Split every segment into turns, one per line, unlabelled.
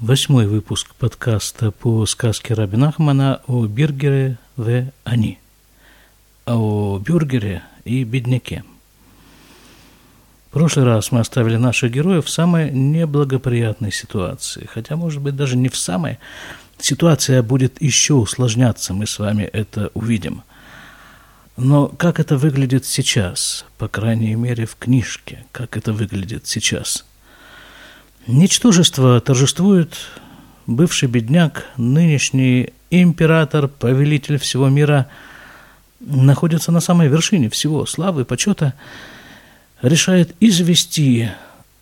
Восьмой выпуск подкаста по сказке Раби Нахмана о Биргере в «Они», о бюргере и бедняке. В прошлый раз мы оставили наших героев в самой неблагоприятной ситуации, хотя, может быть, даже не в самой. Ситуация будет еще усложняться, мы с вами это увидим. Но как это выглядит сейчас, по крайней мере, в книжке, как это выглядит сейчас – Ничтожество торжествует. Бывший бедняк, нынешний император, повелитель всего мира, находится на самой вершине всего славы, почета, решает извести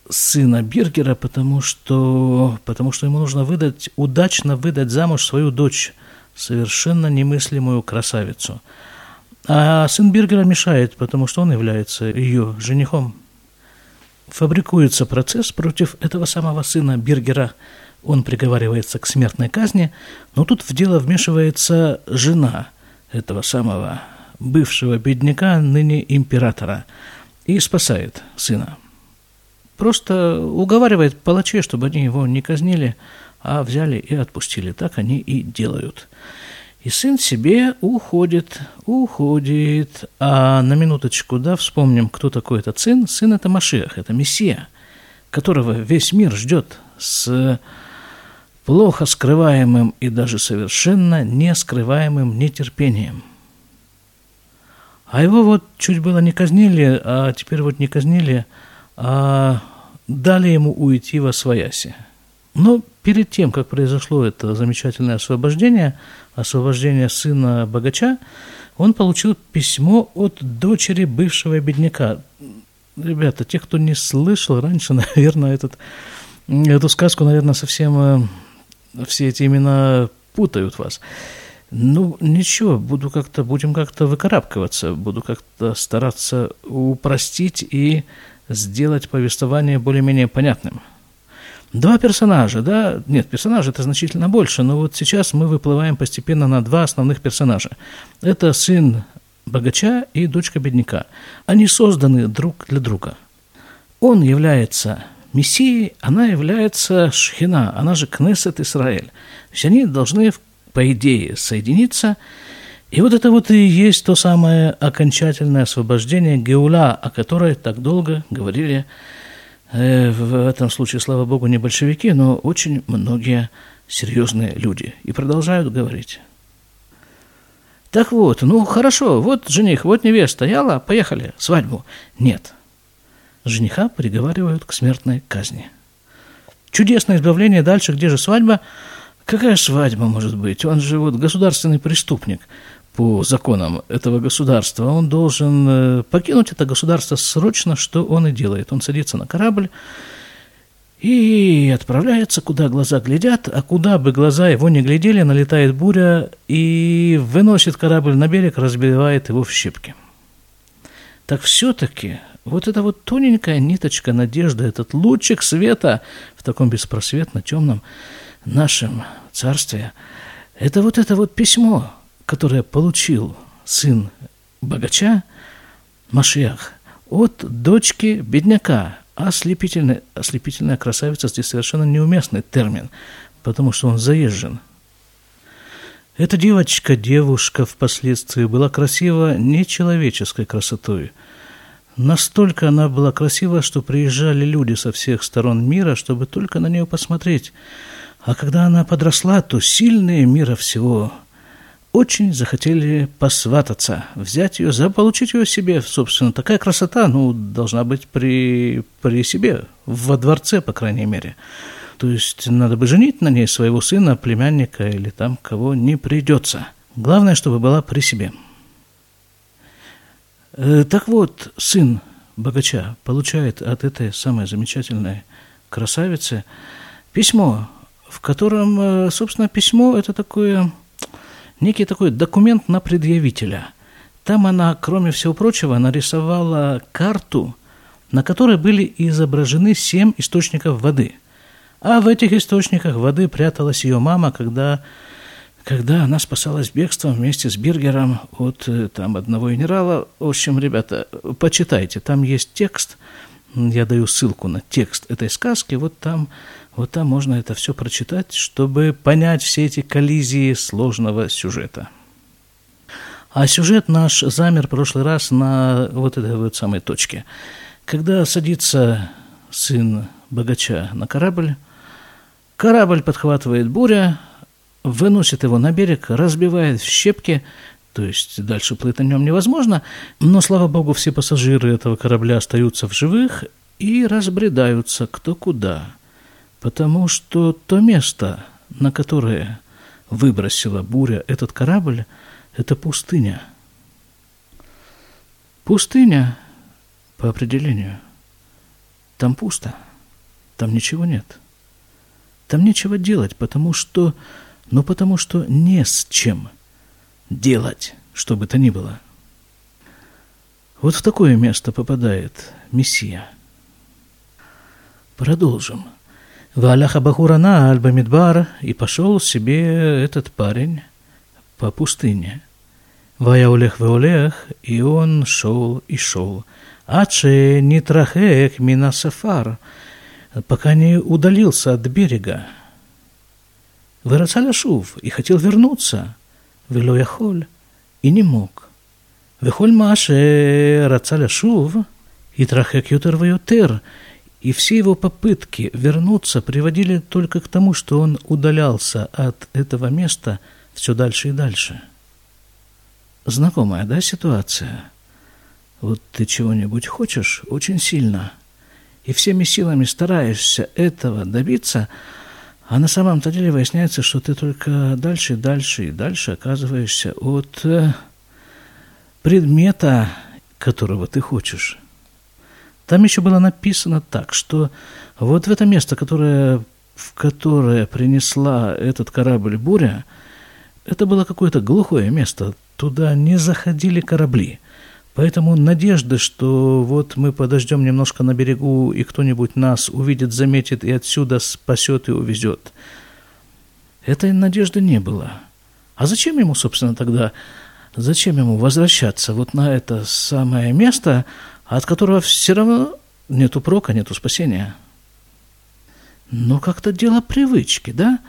сына Биргера, потому что, потому что ему нужно выдать, удачно выдать замуж свою дочь, совершенно немыслимую красавицу. А сын Биргера мешает, потому что он является ее женихом фабрикуется процесс против этого самого сына Биргера. Он приговаривается к смертной казни, но тут в дело вмешивается жена этого самого бывшего бедняка, ныне императора, и спасает сына. Просто уговаривает палачей, чтобы они его не казнили, а взяли и отпустили. Так они и делают. И сын себе уходит, уходит. А на минуточку, да, вспомним, кто такой этот сын. Сын – это Машех, это Мессия, которого весь мир ждет с плохо скрываемым и даже совершенно не скрываемым нетерпением. А его вот чуть было не казнили, а теперь вот не казнили, а дали ему уйти во свояси. Но перед тем, как произошло это замечательное освобождение, освобождение сына богача, он получил письмо от дочери бывшего бедняка. Ребята, те, кто не слышал раньше, наверное, этот, эту сказку, наверное, совсем э, все эти имена путают вас. Ну, ничего, буду как-то, будем как-то выкарабкиваться, буду как-то стараться упростить и сделать повествование более-менее понятным. Два персонажа, да, нет, персонажей это значительно больше, но вот сейчас мы выплываем постепенно на два основных персонажа. Это сын богача и дочка бедняка. Они созданы друг для друга. Он является Мессией, она является Шхина, она же Кнессет Израиль. То есть они должны, по идее, соединиться. И вот это вот и есть то самое окончательное освобождение Геула, о которой так долго говорили в этом случае, слава богу, не большевики, но очень многие серьезные люди. И продолжают говорить. Так вот, ну хорошо, вот жених, вот невеста, яла, поехали, свадьбу. Нет. Жениха приговаривают к смертной казни. Чудесное избавление дальше, где же свадьба? Какая свадьба может быть? Он же вот государственный преступник по законам этого государства, он должен э, покинуть это государство срочно, что он и делает. Он садится на корабль и отправляется, куда глаза глядят, а куда бы глаза его не глядели, налетает буря и выносит корабль на берег, разбивает его в щепки. Так все-таки вот эта вот тоненькая ниточка надежды, этот лучик света в таком беспросветно темном нашем царстве, это вот это вот письмо, которое получил сын богача, Машиах, от дочки бедняка. Ослепительная, ослепительная красавица здесь совершенно неуместный термин, потому что он заезжен. Эта девочка, девушка впоследствии была красива нечеловеческой красотой. Настолько она была красива, что приезжали люди со всех сторон мира, чтобы только на нее посмотреть. А когда она подросла, то сильные мира всего – очень захотели посвататься, взять ее, заполучить ее себе. Собственно, такая красота, ну, должна быть при, при себе, во дворце, по крайней мере. То есть надо бы женить на ней своего сына, племянника или там кого не придется. Главное, чтобы была при себе. Э, так вот, сын богача получает от этой самой замечательной красавицы письмо, в котором, э, собственно, письмо это такое некий такой документ на предъявителя. Там она, кроме всего прочего, нарисовала карту, на которой были изображены семь источников воды. А в этих источниках воды пряталась ее мама, когда, когда она спасалась бегством вместе с Биргером от э, там, одного генерала. В общем, ребята, почитайте, там есть текст, я даю ссылку на текст этой сказки, вот там, вот там можно это все прочитать, чтобы понять все эти коллизии сложного сюжета. А сюжет наш замер в прошлый раз на вот этой вот самой точке. Когда садится сын богача на корабль, корабль подхватывает буря, выносит его на берег, разбивает в щепки, то есть дальше плыть на нем невозможно, но, слава богу, все пассажиры этого корабля остаются в живых и разбредаются кто куда, потому что то место, на которое выбросила буря этот корабль, это пустыня. Пустыня, по определению, там пусто, там ничего нет. Там нечего делать, потому что, ну потому что не с чем – делать, что бы то ни было. Вот в такое место попадает Мессия. Продолжим. Валяха Бахурана Альбамидбар, и пошел себе этот парень по пустыне. Вая Олех Веолех, и он шел и шел. Аче не трахэх мина сафар, пока не удалился от берега. Вырацаля шув, и хотел вернуться. Велояхоль, и не мог. Вехоль Маше рацаля шув, и трахек ютер веютер, и все его попытки вернуться приводили только к тому, что он удалялся от этого места все дальше и дальше. Знакомая, да, ситуация? Вот ты чего-нибудь хочешь очень сильно, и всеми силами стараешься этого добиться – а на самом-то деле выясняется, что ты только дальше, дальше и дальше оказываешься от э, предмета, которого ты хочешь. Там еще было написано так, что вот в это место, которое, в которое принесла этот корабль буря, это было какое-то глухое место, туда не заходили корабли – Поэтому надежда, что вот мы подождем немножко на берегу, и кто-нибудь нас увидит, заметит и отсюда спасет и увезет. Этой надежды не было. А зачем ему, собственно, тогда, зачем ему возвращаться вот на это самое место, от которого все равно нету прока, нету спасения? Ну, как-то дело привычки? Да.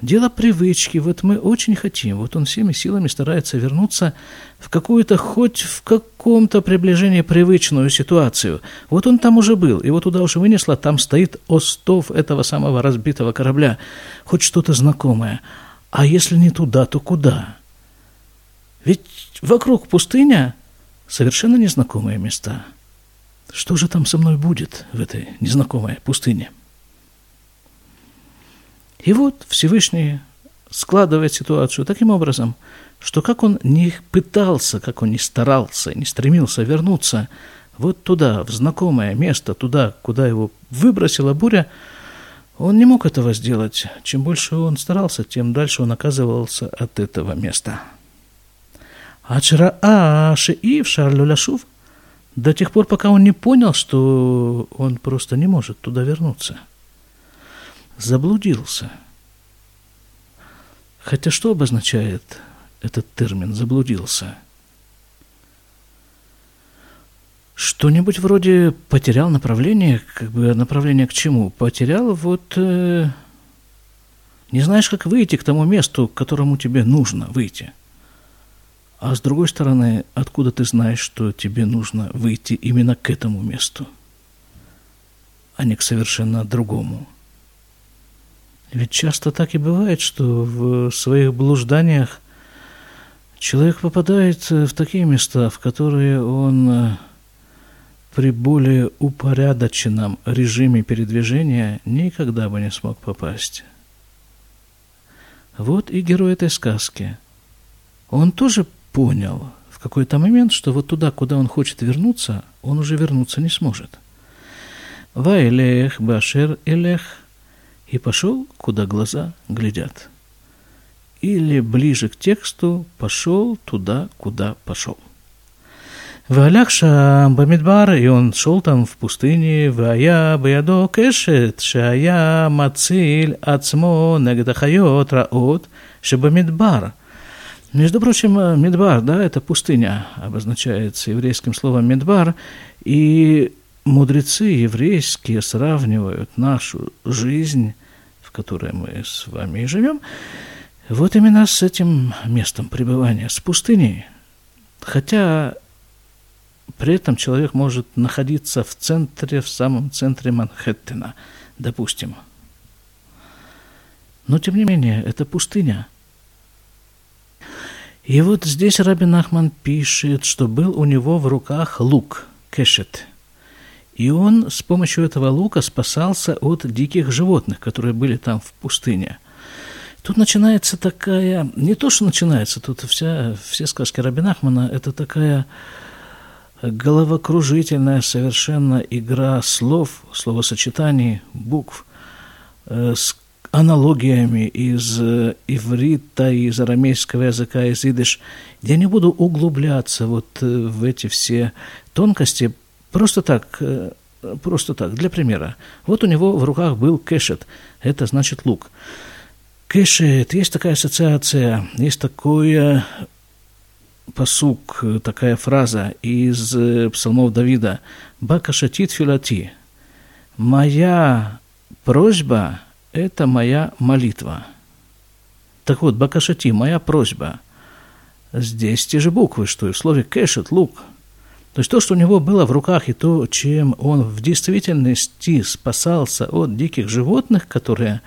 Дело привычки, вот мы очень хотим, вот он всеми силами старается вернуться в какую-то, хоть в каком-то приближении привычную ситуацию. Вот он там уже был, его туда уже вынесло, там стоит остов этого самого разбитого корабля, хоть что-то знакомое. А если не туда, то куда? Ведь вокруг пустыня совершенно незнакомые места. Что же там со мной будет в этой незнакомой пустыне? И вот Всевышний складывает ситуацию таким образом, что как он не пытался, как он не старался, не стремился вернуться вот туда, в знакомое место, туда, куда его выбросила буря, он не мог этого сделать. Чем больше он старался, тем дальше он оказывался от этого места. Ачраа шиив шарлюляшув до тех пор, пока он не понял, что он просто не может туда вернуться – заблудился. Хотя что обозначает этот термин «заблудился»? Что-нибудь вроде потерял направление, как бы направление к чему? Потерял вот... Э, не знаешь, как выйти к тому месту, к которому тебе нужно выйти. А с другой стороны, откуда ты знаешь, что тебе нужно выйти именно к этому месту, а не к совершенно другому – ведь часто так и бывает, что в своих блужданиях человек попадает в такие места, в которые он э, при более упорядоченном режиме передвижения никогда бы не смог попасть. Вот и герой этой сказки. Он тоже понял в какой-то момент, что вот туда, куда он хочет вернуться, он уже вернуться не сможет. Ваэлех, башер элех, и пошел, куда глаза глядят. Или ближе к тексту пошел туда, куда пошел. Валяхшам Бамидбар, и он шел там в пустыне, Вая Баядо Кешет, Шая Мациль Ацмо Негдахайот Раот Шабамидбар – между прочим, Медбар, да, это пустыня, обозначается еврейским словом Медбар, и мудрецы еврейские сравнивают нашу жизнь, в которой мы с вами живем, вот именно с этим местом пребывания, с пустыней. Хотя при этом человек может находиться в центре, в самом центре Манхэттена, допустим. Но, тем не менее, это пустыня. И вот здесь Рабин Ахман пишет, что был у него в руках лук, кешет. И он с помощью этого лука спасался от диких животных, которые были там в пустыне. Тут начинается такая, не то, что начинается, тут вся, все сказки Рабин Ахмана, это такая головокружительная совершенно игра слов, словосочетаний, букв, э, с аналогиями из э, иврита, из арамейского языка, из идыш. Я не буду углубляться вот э, в эти все тонкости, просто так, просто так, для примера. Вот у него в руках был кешет, это значит лук. Кешет, есть такая ассоциация, есть такое посук, такая фраза из э, псалмов Давида «Бакашатит филати» «Моя просьба – это моя молитва». Так вот, «Бакашати» – «моя просьба». Здесь те же буквы, что и в слове «кэшет» – «лук». То есть то, что у него было в руках, и то, чем он в действительности спасался от диких животных, которые,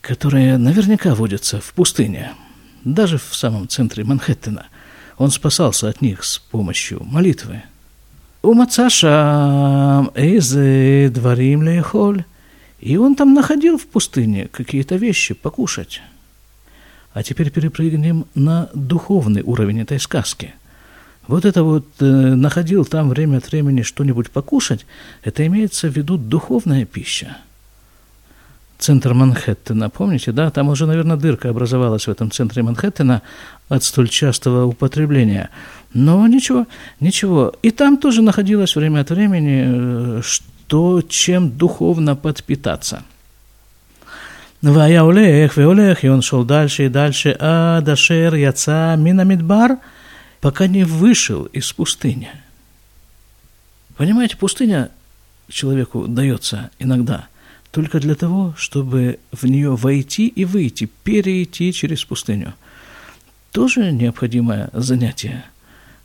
которые наверняка водятся в пустыне, даже в самом центре Манхэттена – он спасался от них с помощью молитвы. У Мацаша эйзе дворим лехоль. И он там находил в пустыне какие-то вещи покушать. А теперь перепрыгнем на духовный уровень этой сказки. Вот это вот э, находил там время от времени что-нибудь покушать, это имеется в виду духовная пища – центр Манхэттена, помните, да? Там уже, наверное, дырка образовалась в этом центре Манхэттена от столь частого употребления. Но ничего, ничего. И там тоже находилось время от времени, что чем духовно подпитаться. Вая улех, и он шел дальше и дальше, а дашер яца минамидбар, пока не вышел из пустыни. Понимаете, пустыня человеку дается иногда – только для того, чтобы в нее войти и выйти, перейти через пустыню. Тоже необходимое занятие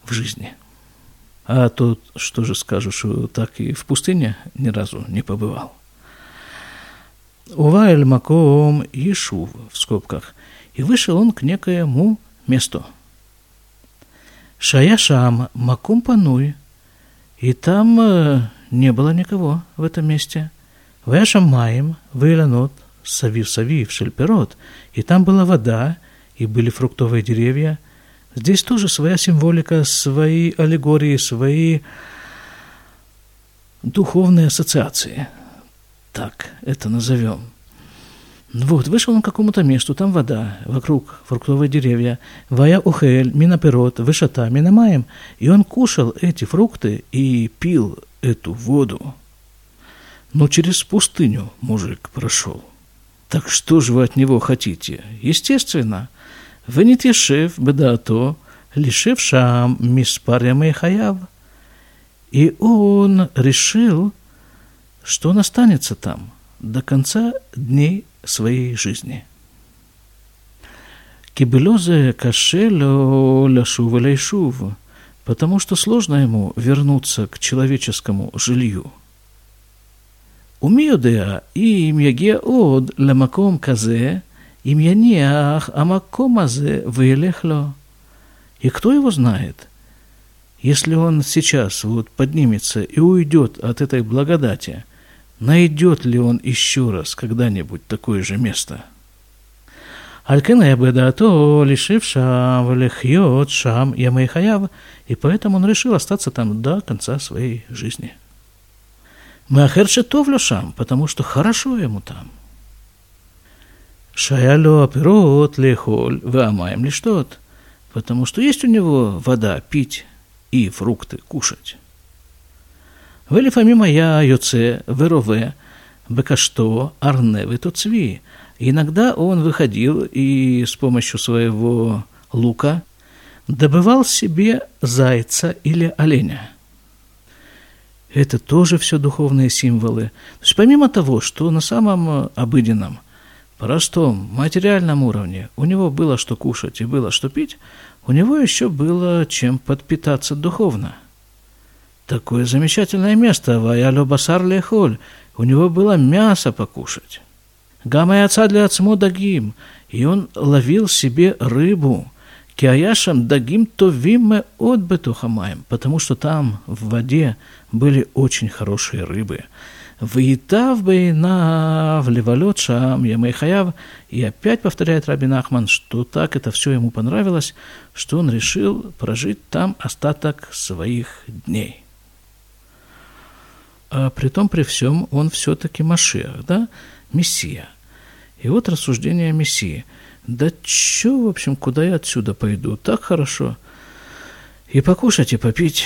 в жизни. А то, что же скажешь, так и в пустыне ни разу не побывал. Увайль маком Ешув, в скобках, и вышел он к некоему месту. Шаяшам маком пануй, и там э, не было никого в этом месте. Вешам маем, вылянут, савив-савив, шельперот, и там была вода, и были фруктовые деревья – Здесь тоже своя символика, свои аллегории, свои духовные ассоциации. Так это назовем. Вот, вышел он к какому-то месту, там вода, вокруг фруктовые деревья. Вая ухель, минаперот, вышата, минамаем. И он кушал эти фрукты и пил эту воду. Но через пустыню мужик прошел. Так что же вы от него хотите? Естественно, Венитешев бедато, лишив шам миспар хаяв. И он решил, что он останется там до конца дней своей жизни. Кибелозе кашело ляшув лейшув, потому что сложно ему вернуться к человеческому жилью – ומי יודע אם יגיע עוד למקום им я не, а амакомазе вылехло. И кто его знает? Если он сейчас вот поднимется и уйдет от этой благодати, найдет ли он еще раз когда-нибудь такое же место? Алькина бедато, лишивша влехьет шам ямейхаяв, и поэтому он решил остаться там до конца своей жизни. Мы Махерши шам, потому что хорошо ему там. Шаяло аперот лехоль, вамаем лишь тот, потому что есть у него вода пить и фрукты кушать. Велифамима я йоце верове, бекашто арне цви. Иногда он выходил и с помощью своего лука добывал себе зайца или оленя – Это тоже все духовные символы. То есть помимо того, что на самом обыденном, простом, материальном уровне у него было что кушать и было что пить, у него еще было чем подпитаться духовно. Такое замечательное место, Ваяло Басар Лехоль, у него было мясо покушать. Гамай отца для отцмо дагим, и он ловил себе рыбу – Киаяшам дагим товим от бетухамаем, потому что там в воде были очень хорошие рыбы. Ваитав бейна в левалет шам ямайхаяв. И опять повторяет Рабин Ахман, что так это все ему понравилось, что он решил прожить там остаток своих дней. А при том, при всем, он все-таки Машех, да, Мессия. И вот рассуждение Мессии – да чё, в общем, куда я отсюда пойду? Так хорошо. И покушать, и попить,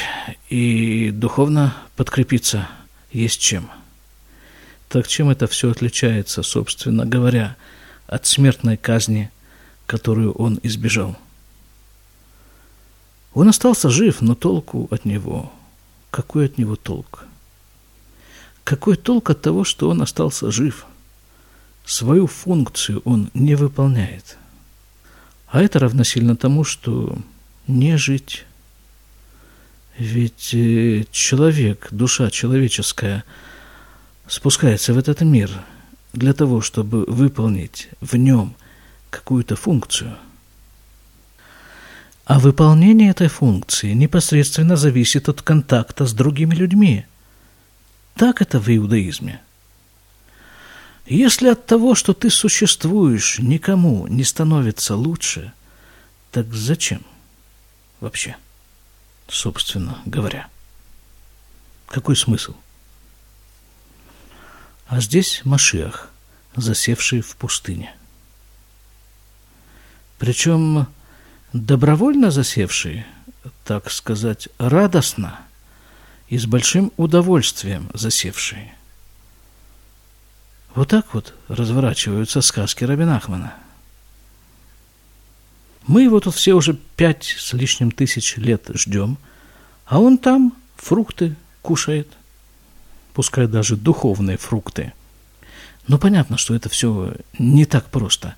и духовно подкрепиться есть чем. Так чем это все отличается, собственно говоря, от смертной казни, которую он избежал? Он остался жив, но толку от него. Какой от него толк? Какой толк от того, что он остался жив – свою функцию он не выполняет. А это равносильно тому, что не жить. Ведь э, человек, душа человеческая, спускается в этот мир для того, чтобы выполнить в нем какую-то функцию. А выполнение этой функции непосредственно зависит от контакта с другими людьми. Так это в иудаизме – если от того, что ты существуешь, никому не становится лучше, так зачем вообще, собственно говоря? Какой смысл? А здесь Машиах, засевший в пустыне. Причем добровольно засевший, так сказать, радостно и с большим удовольствием засевший – вот так вот разворачиваются сказки Рабинахмана. Мы его тут все уже пять с лишним тысяч лет ждем, а он там фрукты кушает, пускай даже духовные фрукты. Но понятно, что это все не так просто.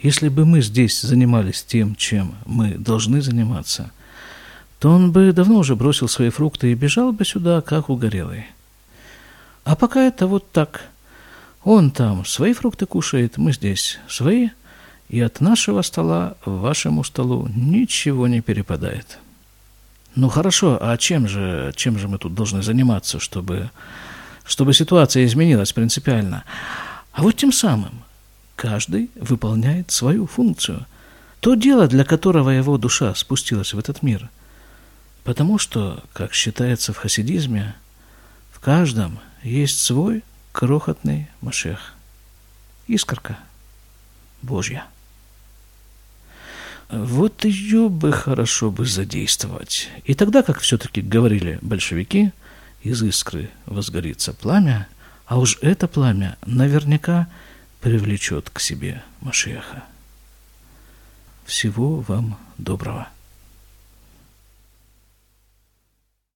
Если бы мы здесь занимались тем, чем мы должны заниматься, то он бы давно уже бросил свои фрукты и бежал бы сюда, как угорелый. А пока это вот так – он там свои фрукты кушает, мы здесь свои, и от нашего стола вашему столу ничего не перепадает. Ну хорошо, а чем же, чем же мы тут должны заниматься, чтобы, чтобы ситуация изменилась принципиально? А вот тем самым каждый выполняет свою функцию. То дело, для которого его душа спустилась в этот мир. Потому что, как считается в хасидизме, в каждом есть свой крохотный Машех. Искорка Божья. Вот ее бы хорошо бы задействовать. И тогда, как все-таки говорили большевики, из искры возгорится пламя, а уж это пламя наверняка привлечет к себе Машеха. Всего вам доброго.